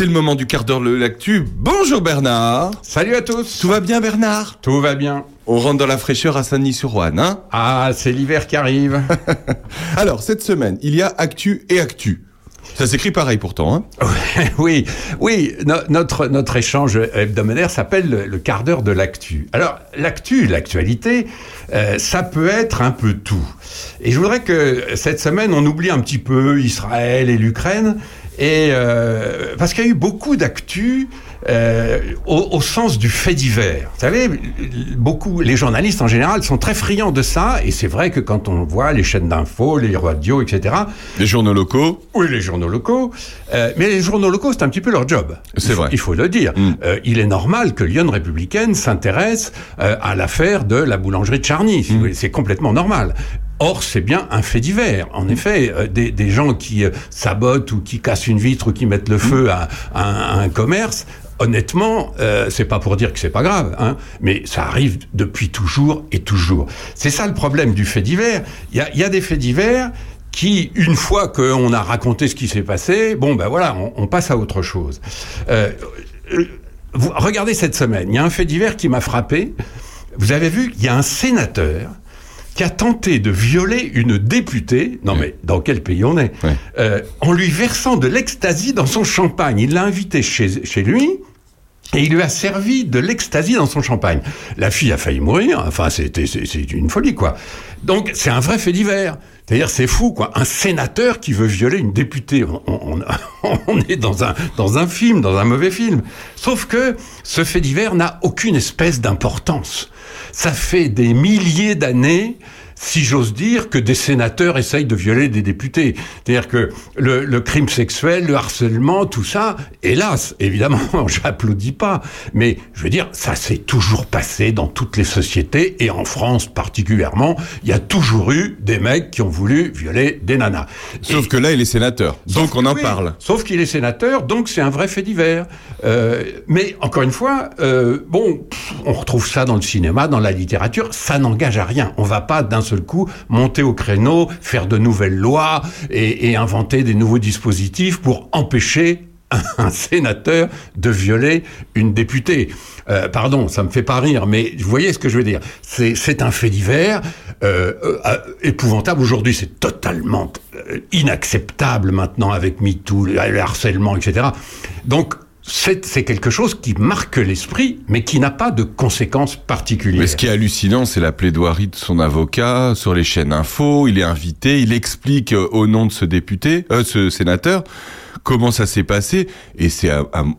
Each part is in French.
C'est le moment du quart d'heure de l'actu. Bonjour Bernard. Salut à tous. Tout va bien Bernard? Tout va bien. On rentre dans la fraîcheur à Saint-Denis-sur-Ouane, hein? Ah, c'est l'hiver qui arrive. Alors, cette semaine, il y a actu et actu. Ça s'écrit pareil pourtant, hein? Oui, oui, no- notre, notre échange hebdomadaire s'appelle le, le quart d'heure de l'actu. Alors, l'actu, l'actualité, euh, ça peut être un peu tout. Et je voudrais que cette semaine, on oublie un petit peu Israël et l'Ukraine, et euh, parce qu'il y a eu beaucoup d'actu euh, au, au sens du fait divers. Vous savez, beaucoup, les journalistes en général sont très friands de ça, et c'est vrai que quand on voit les chaînes d'infos, les radios, etc., Les journaux locaux oui, les journaux locaux. Euh, mais les journaux locaux, c'est un petit peu leur job. C'est vrai. Il faut le dire. Mm. Euh, il est normal que Lyon républicaine s'intéresse euh, à l'affaire de la boulangerie de Charny. voulez. C'est complètement normal. Or, c'est bien un fait divers. En effet, euh, des, des gens qui euh, sabotent ou qui cassent une vitre ou qui mettent le feu à, à un- à un commerce, honnêtement, euh, c'est pas pour dire que c'est pas grave, hein, mais ça arrive depuis toujours et toujours. C'est ça le problème du fait divers. Il y a, il y a des faits divers qui, une fois qu'on a raconté ce qui s'est passé, bon ben voilà, on, on passe à autre chose. Euh, euh, vous, regardez cette semaine, il y a un fait divers qui m'a frappé. Vous avez vu qu'il y a un sénateur qui a tenté de violer une députée, non mais dans quel pays on est, euh, en lui versant de l'ecstasy dans son champagne. Il l'a invitée chez, chez lui. Et il lui a servi de l'ecstasy dans son champagne. La fille a failli mourir. Enfin, c'était c'est une folie, quoi. Donc, c'est un vrai fait divers. C'est-à-dire, c'est fou, quoi. Un sénateur qui veut violer une députée. On- on est dans un, dans un film, dans un mauvais film. Sauf que ce fait divers n'a aucune espèce d'importance. Ça fait des milliers d'années si j'ose dire, que des sénateurs essayent de violer des députés. C'est-à-dire que le, le crime sexuel, le harcèlement, tout ça, hélas, évidemment, j'applaudis pas, mais je veux dire, ça s'est toujours passé dans toutes les sociétés, et en France particulièrement, il y a toujours eu des mecs qui ont voulu violer des nanas. Sauf Et- que là, il est sénateur. Donc on en oui, parle. Sauf qu'il est sénateur, donc c'est un vrai fait divers. Euh, mais encore une fois, euh, bon, on retrouve ça dans le cinéma, dans la littérature, ça n'engage à rien. On va pas d'un seul coup monter au créneau, faire de nouvelles lois et, inventer des nouveaux dispositifs pour empêcher un, sénateur de violer une députée. Euh, pardon, ça me fait pas rire, mais vous voyez ce que je veux dire. C'est un fait divers euh, euh, épouvantable. Aujourd'hui, c'est totalement inacceptable maintenant avec MeToo, le harcèlement, etc. Donc, c'est quelque chose qui marque l'esprit, mais qui n'a pas de conséquences particulières. Mais ce qui est hallucinant, c'est la plaidoirie de son avocat sur les chaînes info. Il est invité, il explique euh, au nom de ce député, euh, ce sénateur, comment ça s'est passé. Et c'est,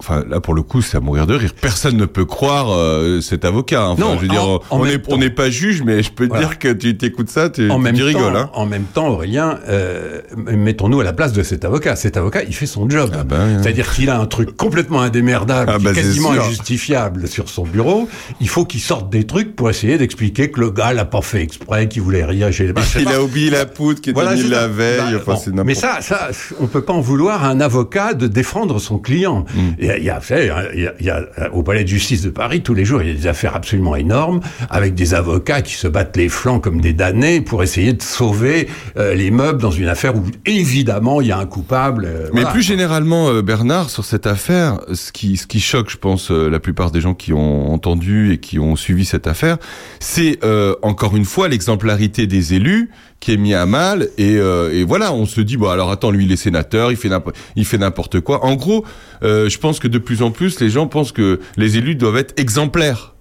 enfin là pour le coup, c'est à mourir de rire. Personne ne peut croire euh, cet avocat. hein. Enfin, Non, je veux dire, en- en on n'est temps. on n'est pas juge, mais je peux te dire que tu t'écoutes ça, tu, en tu même, rigoles. temps, Hein. en même temps, Aurélien, euh, mettons-nous à la place de cet avocat. Cet avocat, il fait son job. Ah ben. C'est-à-dire qu'il a un truc complètement indémerdable, Ah bah, quasiment injustifiable sur son bureau. Il faut qu'il sorte des trucs pour essayer d'expliquer que le gars l'a pas fait exprès, qu'il voulait rire chez les Il a oublié la poudre qui était Voilà, mise la veille. Bah, enfin, bon. mais ça, ça, on peut pas en vouloir à un avocat de défendre son client. Mm. Il y a, il y a, y a- il y a, euh, au palais de justice de Paris tous les jours, il y a des affaires absolument énormes avec des avocats qui se battent les flancs comme des damnés pour essayer de sauver euh, les meubles dans une affaire où évidemment il y a un coupable. euh, Mais voilà. plus généralement, euh, Bernard, sur cette affaire, ce qui, ce qui choque, je pense, euh, la plupart des gens qui ont entendu et qui ont suivi cette affaire, c'est euh, encore une fois l'exemplarité des élus qui est mis à mal. Et, euh, et voilà, on se dit, bon, alors attends, lui, il est sénateur, il fait il fait n'importe quoi. En gros, euh, je pense que de plus en plus, les gens pensent que les élus doivent être exemplaires.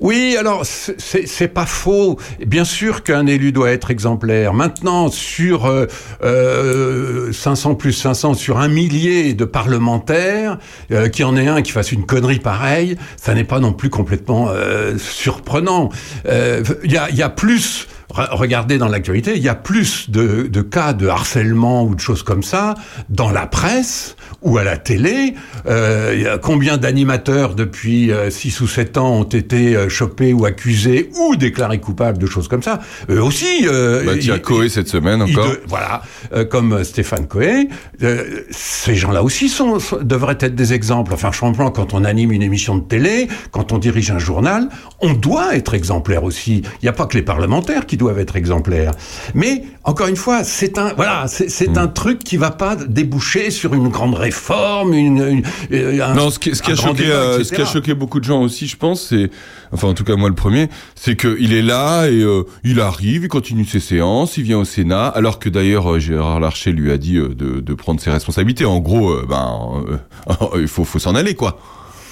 Oui, alors c'est- pas faux. Bien sûr qu'un élu doit être exemplaire. Maintenant, sur euh, euh, 500 plus 500, sur un millier de parlementaires, euh, qu'il y en ait un qui fasse une connerie pareille, ça n'est pas non plus complètement surprenant. Il y, a, plus Regardez dans l'actualité, il y a plus de, de cas de harcèlement ou de choses comme ça dans la presse ou à la télé. Euh, il y a combien d'animateurs depuis 6 ou 7 ans ont été euh, chopés ou accusés ou déclarés coupables de choses comme ça? Eux aussi. Euh, Bah, tiens, Coé cette semaine encore. de- voilà, euh, comme Stéphane Coé, euh, ces gens-là aussi sont, sont- devraient être des exemples. Enfin, franchement, quand on anime une émission de télé, quand on dirige un journal, on doit être exemplaire aussi. Il n'y a pas que les parlementaires qui qui doivent être exemplaires. Mais encore une fois, c'est un voilà, c'est Mm. un truc qui va pas déboucher sur une grande réforme, une, une- euh, un- Non, ce qui, ce qui un a choqué, débat, euh, etc. ce qui a choqué beaucoup de gens aussi, je pense, c'est, enfin en tout cas moi le premier, c'est que il est là et euh, il arrive, il continue ses séances, il vient au Sénat, alors que d'ailleurs Gérard Larcher lui a dit de, de prendre ses responsabilités. En gros, ben il faut, faut s'en aller quoi.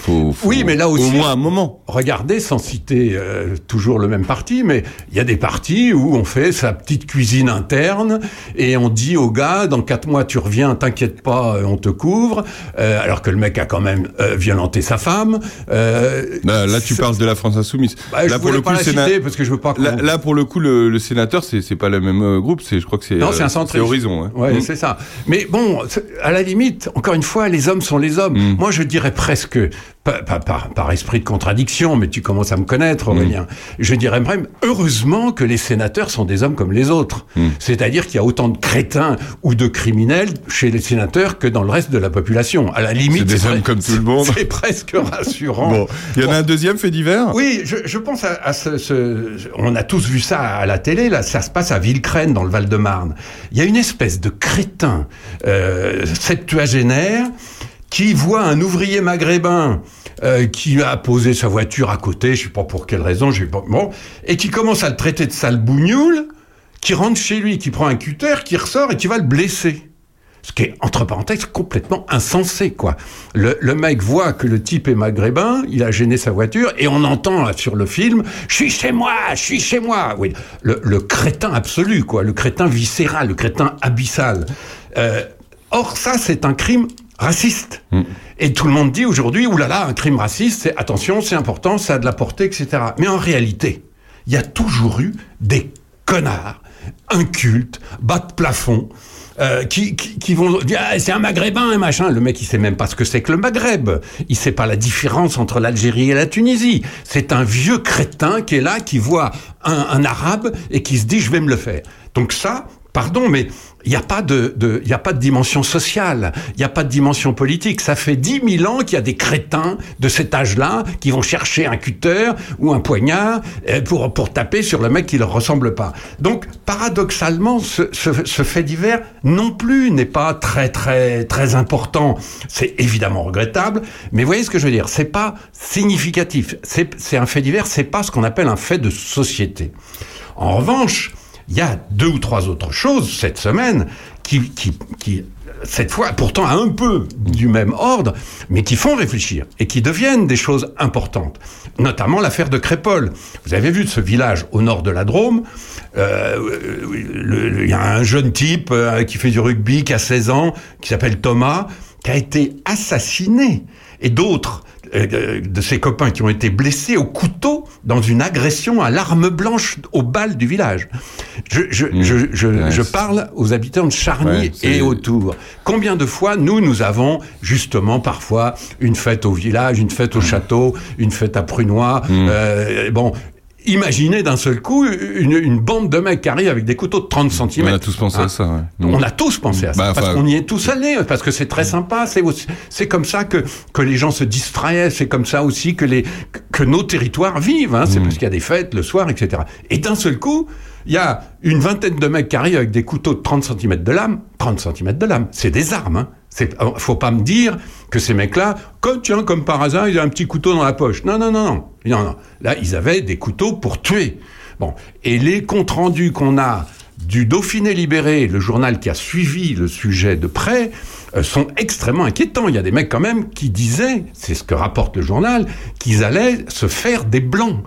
Faut, faut- Oui, mais là aussi- au moins un moment. Regardez, sans citer euh, toujours le même parti, mais il y a des partis où on fait sa petite cuisine interne et on dit au gars, dans quatre mois tu reviens, t'inquiète pas, euh, on te couvre, euh, alors que le mec a quand même euh, violenté sa femme. Euh, Là, là, tu parles de la France insoumise. Bah, je là voulais pas la Sénat- citer parce que je veux pas Là, là, pour le coup, le, le sénateur, c'est pas le même euh, groupe. C'est, je crois que c'est. Non, c'est un centre. C'est Horizon. hein. Ouais, Mm. c'est ça. Mais bon, à la limite, encore une fois, les hommes sont les hommes. Mm. Moi, je dirais presque, pas, pas- pas- par esprit de contradiction, mais tu commences à me connaître, Aurélien. Je dirais même, heureusement que les sénateurs sont des hommes comme les autres. Mm. C'est-à-dire qu'il y a autant de crétins ou de criminels chez les sénateurs que dans le reste de la population. À la limite, C'est des hommes comme tout le monde. C'est presque rassurant. Bon, il y en a un deuxième fait divers? Oui, je, je pense à, à ce, ce- On a tous vu ça à la télé. Là, ça se passe à Villecrène, dans le Val-de-Marne. Il y a une espèce de crétin euh, septuagénaire qui voit un ouvrier maghrébin euh, qui a posé sa voiture à côté, je sais pas pour quelle raison, je sais pas, bon, et qui commence à le traiter de sale bougnoule, qui rentre chez lui, qui prend un cutter, qui ressort et qui va le blesser. Ce qui est, entre parenthèses, complètement insensé, quoi. Le, le mec voit que le type est maghrébin, il a gêné sa voiture, et on entend sur le film « Je suis chez moi, je suis chez moi !» Oui, le, le crétin absolu, quoi. Le crétin viscéral, le crétin abyssal. Euh, or, ça, c'est un crime raciste. Et tout le monde dit aujourd'hui « Oulala, un crime raciste, c'est attention, c'est important, ça a de la portée, etc. » Mais en réalité, il y a toujours eu des connards, incultes, bas de plafond, euh, qui, qui, qui vont dire ah, c'est un maghrébin et machin. Le mec il sait même pas ce que c'est que le Maghreb. Il sait pas la différence entre l'Algérie et la Tunisie. C'est un vieux crétin qui est là, qui voit un, un arabe et qui se dit je vais me le faire. Donc ça, pardon, mais il n'y a pas de, de a pas de dimension sociale, il n'y a pas de dimension politique. Ça fait dix mille ans qu'il y a des crétins de cet âge-là qui vont chercher un cutter ou un poignard euh, pour pour taper sur le mec qui leur ressemble pas. Donc paradoxalement, ce, ce, ce fait divers non plus n'est pas très très très important. C'est évidemment regrettable, mais voyez ce que je veux dire C'est pas significatif. C'est c'est un fait divers, c'est pas ce qu'on appelle un fait de société. En revanche, il y a deux ou trois autres choses cette semaine qui, cette fois, pourtant un peu du même ordre, mais qui font réfléchir et qui deviennent des choses importantes. Notamment l'affaire de Crépol. Vous avez vu ce village au nord de la Drôme, euh, il y a un jeune type euh, qui fait du rugby, qui a 16 ans, qui s'appelle Thomas, qui a été assassiné. Et d'autres euh, de ses copains qui ont été blessés au couteau dans une agression à l'arme blanche au bal du village. Je, je, Mmh. je, je, Ouais, je c'est- parle aux habitants de Charny Ouais, et autour. Combien de fois, nous, nous avons justement parfois une fête au village, une fête au Mmh. château, une fête à Prunois. euh, bon, imaginez d'un seul coup une, une bande de mecs qui arrivent avec des couteaux de 30 cm. On a tous pensé à ça. ouais. On a tous pensé à ça, Bah, parce enfin- qu'on y est tous allés, parce que c'est très sympa. C'est comme ça que que les gens se distraient. C'est comme ça aussi que les que nos territoires vivent. Hein. C'est Mm. parce qu'il y a des fêtes le soir, etc. Et d'un seul coup, il y a une vingtaine de mecs qui arrivent avec des couteaux de 30 cm de lame. 30 cm de lame, c'est des armes. Hein. C'est, faut pas me dire que ces mecs-là, comme tiens, comme par hasard, ils ont un petit couteau dans la poche. Non, non, non, non, non. Là, ils avaient des couteaux pour tuer. Bon, et les comptes rendus qu'on a du Dauphiné libéré, le journal qui a suivi le sujet de près, euh, sont extrêmement inquiétants. Il y a des mecs quand même qui disaient, c'est ce que rapporte le journal, qu'ils allaient se faire des blancs.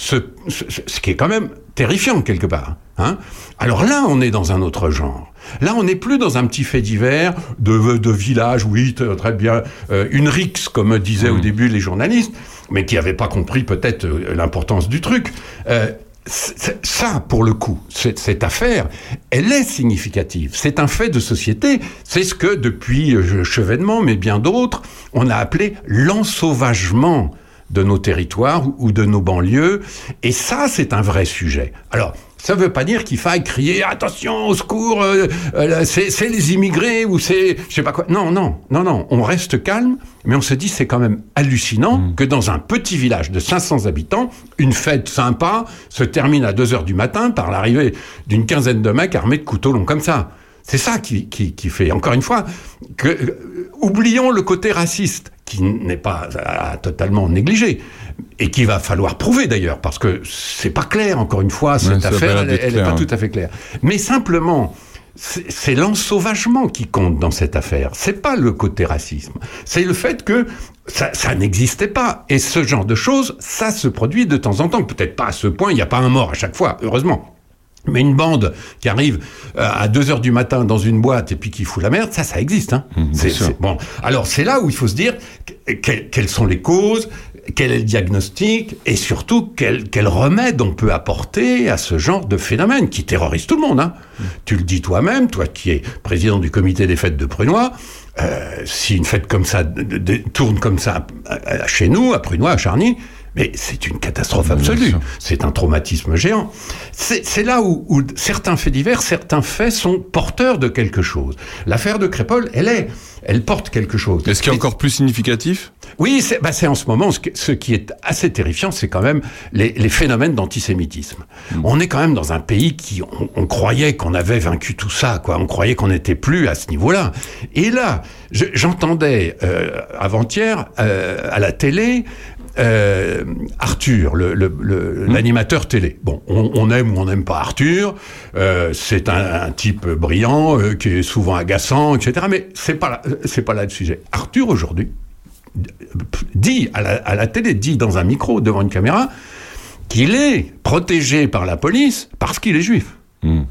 Ce, ce, ce qui est quand même terrifiant quelque part. Hein Alors là, on est dans un autre genre. Là, on n'est plus dans un petit fait divers de, de village, oui, très bien, euh, une rixe, comme disaient au début les journalistes, mais qui n'avaient pas compris peut-être euh, l'importance du truc. Euh, ça, pour le coup, cette, cette affaire, elle est significative. C'est un fait de société. C'est ce que, depuis Chevènement, mais bien d'autres, on a appelé l'ensauvagement de nos territoires ou de nos banlieues. Et ça, c'est un vrai sujet. Alors, Ça ne veut pas dire qu'il faille crier attention au secours, euh, euh, c'est les immigrés ou c'est je sais pas quoi. Non, non, non, non. On reste calme, mais on se dit c'est quand même hallucinant mm. que dans un petit village de 500 habitants, une fête sympa se termine à 2 heures du matin par l'arrivée d'une quinzaine de mecs armés de couteaux longs comme ça. C'est ça qui, qui, qui, fait, encore une fois, que euh, oublions le côté raciste qui n'est pas à, totalement négligé et qu'il va falloir prouver d'ailleurs parce que c'est pas clair encore une fois cette affaire elle, n'est pas tout à fait claire mais simplement c'est l'ensauvagement qui compte dans cette affaire. C'est pas le côté racisme. C'est le fait que ça, ça n'existait pas. Et ce genre de choses, ça se produit de temps en temps. Peut-être pas à ce point, il n'y a pas un mort à chaque fois, heureusement. Mais une bande qui arrive euh, à 2 heures du matin dans une boîte et puis qui fout la merde, ça, ça existe. Hein. Mmh, c'est, bon. Alors c'est là où il faut se dire quelles sont les causes, quel est le diagnostic et surtout quel, quel, remède on peut apporter à ce genre de phénomène qui terrorise tout le monde. Hein. Mmh. Tu le dis toi-même, toi qui es président du comité des fêtes de Prunois, euh, si une fête comme ça tourne comme ça chez nous, à Prunois, à Charny, mais c'est une catastrophe absolue. C'est un traumatisme géant. C'est là où, où, certains faits divers, certains faits sont porteurs de quelque chose. L'affaire de Crépol, elle est, elle porte quelque chose. Est-ce qu'il y a encore plus significatif? Oui, c'est bah en ce moment, ce, qui est assez terrifiant, c'est quand même les, les phénomènes d'antisémitisme. Hmm. On est quand même dans un pays qui, on, on croyait qu'on avait vaincu tout ça, quoi. On croyait qu'on n'était plus à ce niveau-là. Et là, j'entendais euh, avant-hier euh, à la télé euh, Arthur, hmm. l'animateur le, télé. Bon, on, on, aime ou on n'aime pas Arthur. Euh, c'est un, un, type brillant euh, qui est souvent agaçant, etc. Mais c'est pas c'est pas là le sujet. Arthur aujourd'hui dit à la, à la télé, dit dans un micro devant une caméra qu'il est protégé par la police parce qu'il est juif. Hmm.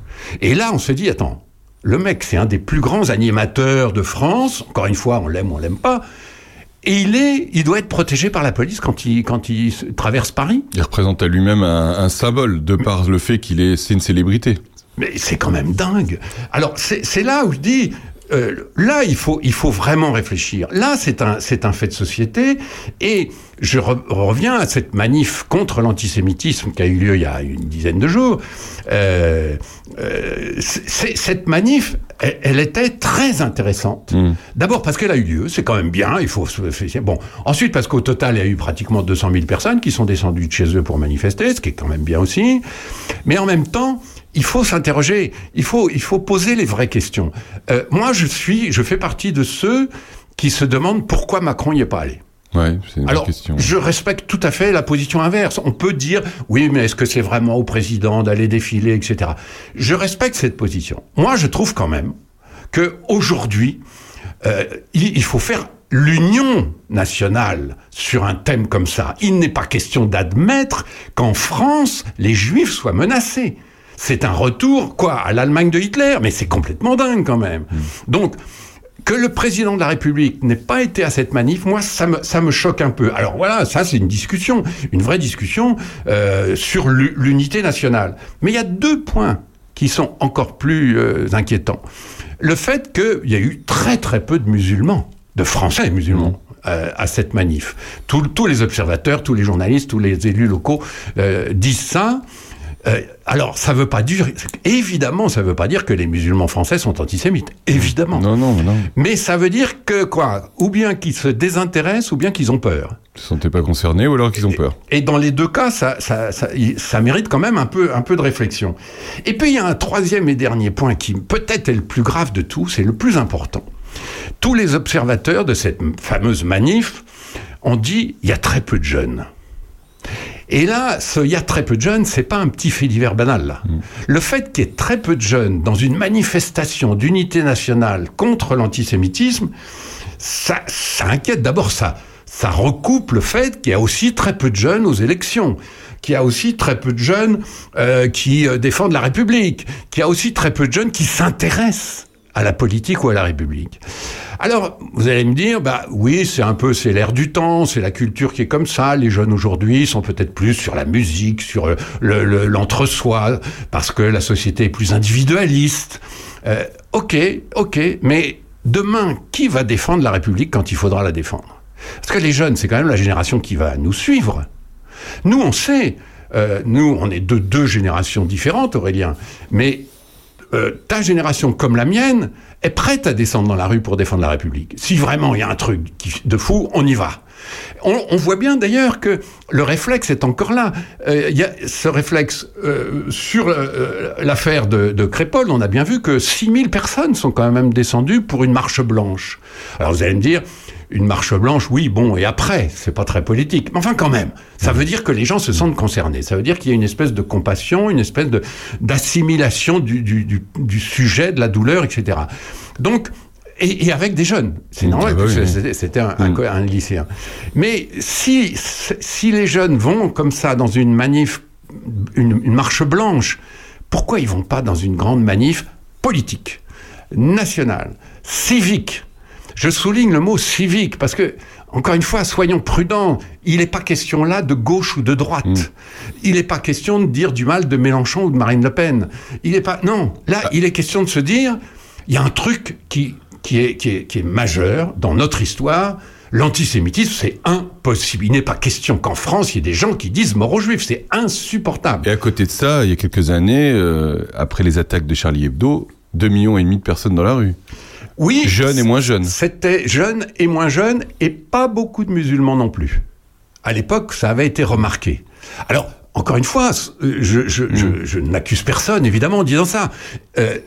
Et là, on se dit attends, le mec, c'est un des plus grands animateurs de France. Encore une fois, on l'aime ou on l'aime pas. Et il est, il doit être protégé par la police quand il, quand il traverse Paris. Il représente à lui-même un, un, symbole de par le fait qu'il est, c'est une célébrité. Mais c'est quand même dingue. Alors c'est là où je dis, euh, là, il faut, il faut vraiment réfléchir. Là, c'est un, c'est un fait de société. Et je re reviens à cette manif contre l'antisémitisme qui a eu lieu il y a une dizaine de jours. Euh, euh, cette manif, elle, elle, était très intéressante. Mmh. D'abord parce qu'elle a eu lieu, c'est quand même bien. Il faut bon. Ensuite parce qu'au total, il y a eu pratiquement 200 000 personnes qui sont descendues de chez eux pour manifester, ce qui est quand même bien aussi. Mais en même temps, il faut s'interroger, il faut, il faut poser les vraies questions. Euh, moi, je suis, je fais partie de ceux qui se demandent pourquoi Macron n'y est pas allé. Ouais, une Alors, question. je respecte tout à fait la position inverse. On peut dire, oui, mais est-ce que c'est vraiment au président d'aller défiler, etc. Je respecte cette position. Moi, je trouve quand même que aujourd'hui, euh, il, il faut faire l'union nationale sur un thème comme ça. Il n'est pas question d'admettre qu'en France, les juifs soient menacés c'est un retour, quoi, à l'Allemagne de Hitler, mais c'est complètement dingue quand même. Mmh. Donc, que le président de la République n'ait pas été à cette manif, moi, ça me, ça me choque un peu. Alors voilà, ça c'est une discussion, une vraie discussion euh, sur l'unité nationale. Mais il y a deux points qui sont encore plus euh, inquiétants. Le fait qu'il y a eu très très peu de musulmans, de Français musulmans. Mmh. Euh, à cette manif. Tous, tous les observateurs, tous les journalistes, tous les élus locaux euh, disent ça. Euh, alors, ça veut pas dire, évidemment, ça veut pas dire que les musulmans français sont antisémites. Évidemment. Non, non, non. Mais ça veut dire que, quoi, ou bien qu'ils se désintéressent, ou bien qu'ils ont peur. Ils ne se sentaient pas concernés, ou alors qu'ils ont peur. Et, et, dans les deux cas, ça, ça, ça, ça, mérite quand même un peu, un peu de réflexion. Et puis, il y a un troisième et dernier point qui, peut-être, est le plus grave de tout, c'est le plus important. Tous les observateurs de cette fameuse manif ont dit, il y a très peu de jeunes. Et là, il y a très peu de jeunes, c'est pas un petit fait divers banal. Là. Mmh. Le fait qu'il y ait très peu de jeunes dans une manifestation d'unité nationale contre l'antisémitisme, ça, ça inquiète. D'abord, ça, ça recoupe le fait qu'il y a aussi très peu de jeunes aux élections qu'il y a aussi très peu de jeunes euh, qui euh, défendent la République, qu'il y a aussi très peu de jeunes qui s'intéressent à la politique ou à la République. Alors, vous allez me dire, bah oui, c'est un peu, c'est l'air du temps, c'est la culture qui est comme ça. Les jeunes aujourd'hui sont peut-être plus sur la musique, sur l'entre-soi, le, parce que la société est plus individualiste. Euh, ok, ok, mais demain, qui va défendre la République quand il faudra la défendre? Parce que les jeunes, c'est quand même la génération qui va nous suivre. Nous, on sait, euh, nous, on est de deux générations différentes, Aurélien, mais euh, ta génération comme la mienne est prête à descendre dans la rue pour défendre la République. Si vraiment il y a un truc de fou, on y va. On, voit bien d'ailleurs que le réflexe est encore là. Euh, il y a ce réflexe euh, sur l'affaire de, de. On a bien vu que 6000 personnes sont quand même descendues pour une marche blanche. Alors vous allez me dire, une marche blanche, oui, bon, et après, c'est pas très politique. Mais enfin, quand même, ça veut dire que les gens se sentent concernés. Ça veut dire qu'il y a une espèce de compassion, une espèce de d'assimilation du, du, du, du, sujet, de la douleur, etc. Donc, et, et avec des jeunes. C'est normal, ah bah c'était un, un, un, lycéen. Mais si, si les jeunes vont comme ça dans une manif, une, une marche blanche, pourquoi ils vont pas dans une grande manif politique, nationale, civique je souligne le mot civique parce que, encore une fois, soyons prudents. Il n'est pas question là de gauche ou de droite. Mm. Il n'est pas question de dire du mal de Mélenchon ou de Marine Le Pen. Il n'est pas. Non, là, ah. il est question de se dire il y a un truc qui, qui, est, qui, est, qui est majeur dans notre histoire. L'antisémitisme, c'est impossible. Il n'est pas question qu'en France, il y ait des gens qui disent mort aux juifs. C'est insupportable. Et à côté de ça, il y a quelques années, euh, après les attaques de Charlie Hebdo, 2 millions et demi de personnes dans la rue. Oui. Jeunes et moins jeunes. C'était jeunes et moins jeunes et pas beaucoup de musulmans non plus. À l'époque, ça avait été remarqué. Alors, encore une fois, je, je, je, je n'accuse personne, évidemment, en disant ça. Euh,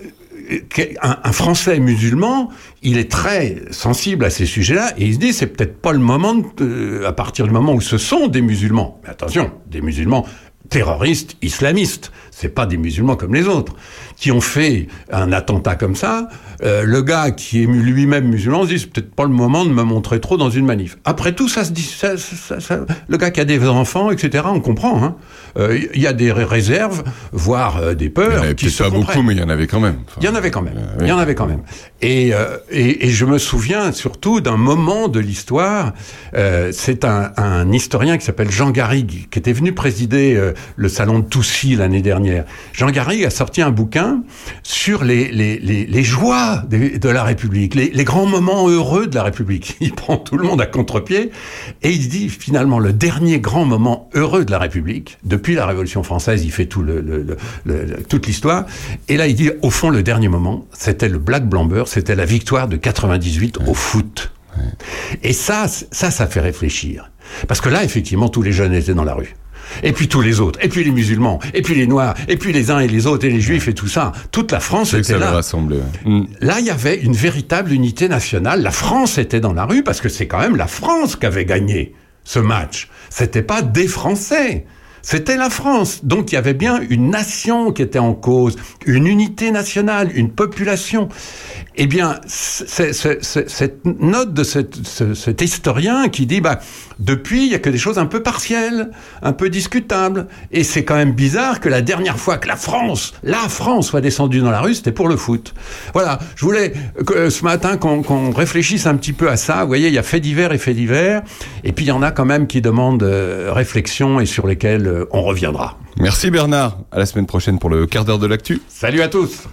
un, un, Français musulman, il est très sensible à ces sujets-là et il se dit c'est peut-être pas le moment, de, à partir du moment où ce sont des musulmans. Mais attention, des musulmans terroristes islamistes, c'est pas des musulmans comme les autres, qui ont fait un attentat comme ça. Euh, le gars qui est lui-même musulman se dit c'est peut-être pas le moment de me montrer trop dans une manif. Après tout, ça se dit, ça, ça, ça, le gars qui a des enfants, etc. On comprend. Hein. Euh, il y a des réserves, voire euh, des peurs. Il qui se pas beaucoup, mais il y en avait quand même. Il y en avait quand même. Il y en avait quand même. Et, euh, et, et je me souviens surtout d'un moment de l'histoire. Euh, c'est un, un, historien qui s'appelle Jean Garrigue, qui était venu présider le salon de Toussy l'année dernière. Jean Garrigue a sorti un bouquin sur les, les, les, les joies de, de, la République, les, les grands moments heureux de la République. Il prend tout le monde à contre-pied et il dit finalement le dernier grand moment heureux de la République, depuis la Révolution française, il fait tout le, le, le, toute l'histoire. Et là, il dit au fond le dernier moment, c'était le Black Blamber, c'était la victoire de 98 ouais. au foot. Ouais. Et ça, ça, ça fait réfléchir. Parce que là, effectivement, tous les jeunes étaient dans la rue et puis tous les autres, et puis les musulmans, et puis les noirs, et puis les uns et les autres, et les juifs et tout ça. Toute la France était là. Rassemblé, ouais. Là, il y avait une véritable unité nationale. La France était dans la rue parce que c'est quand même la France qui avait gagné ce match. C'était pas des Français. C'était la France. Donc il y avait bien une nation qui était en cause, une unité nationale, une population. Eh bien, c'est, cette note de cet historien qui dit, bah, depuis, il y a que des choses un peu partielles, un peu discutables. Et c'est quand même bizarre que la dernière fois que la France, la France soit descendue dans la rue, c'était pour le foot. Voilà. Je voulais que ce matin qu'on, réfléchisse un petit peu à ça. Vous voyez, il y a fait divers et fait divers. Et puis il y en a quand même qui demandent euh, réflexion et sur lesquels euh, on reviendra. Merci Bernard. À la semaine prochaine pour le quart d'heure de l'actu. Salut à tous.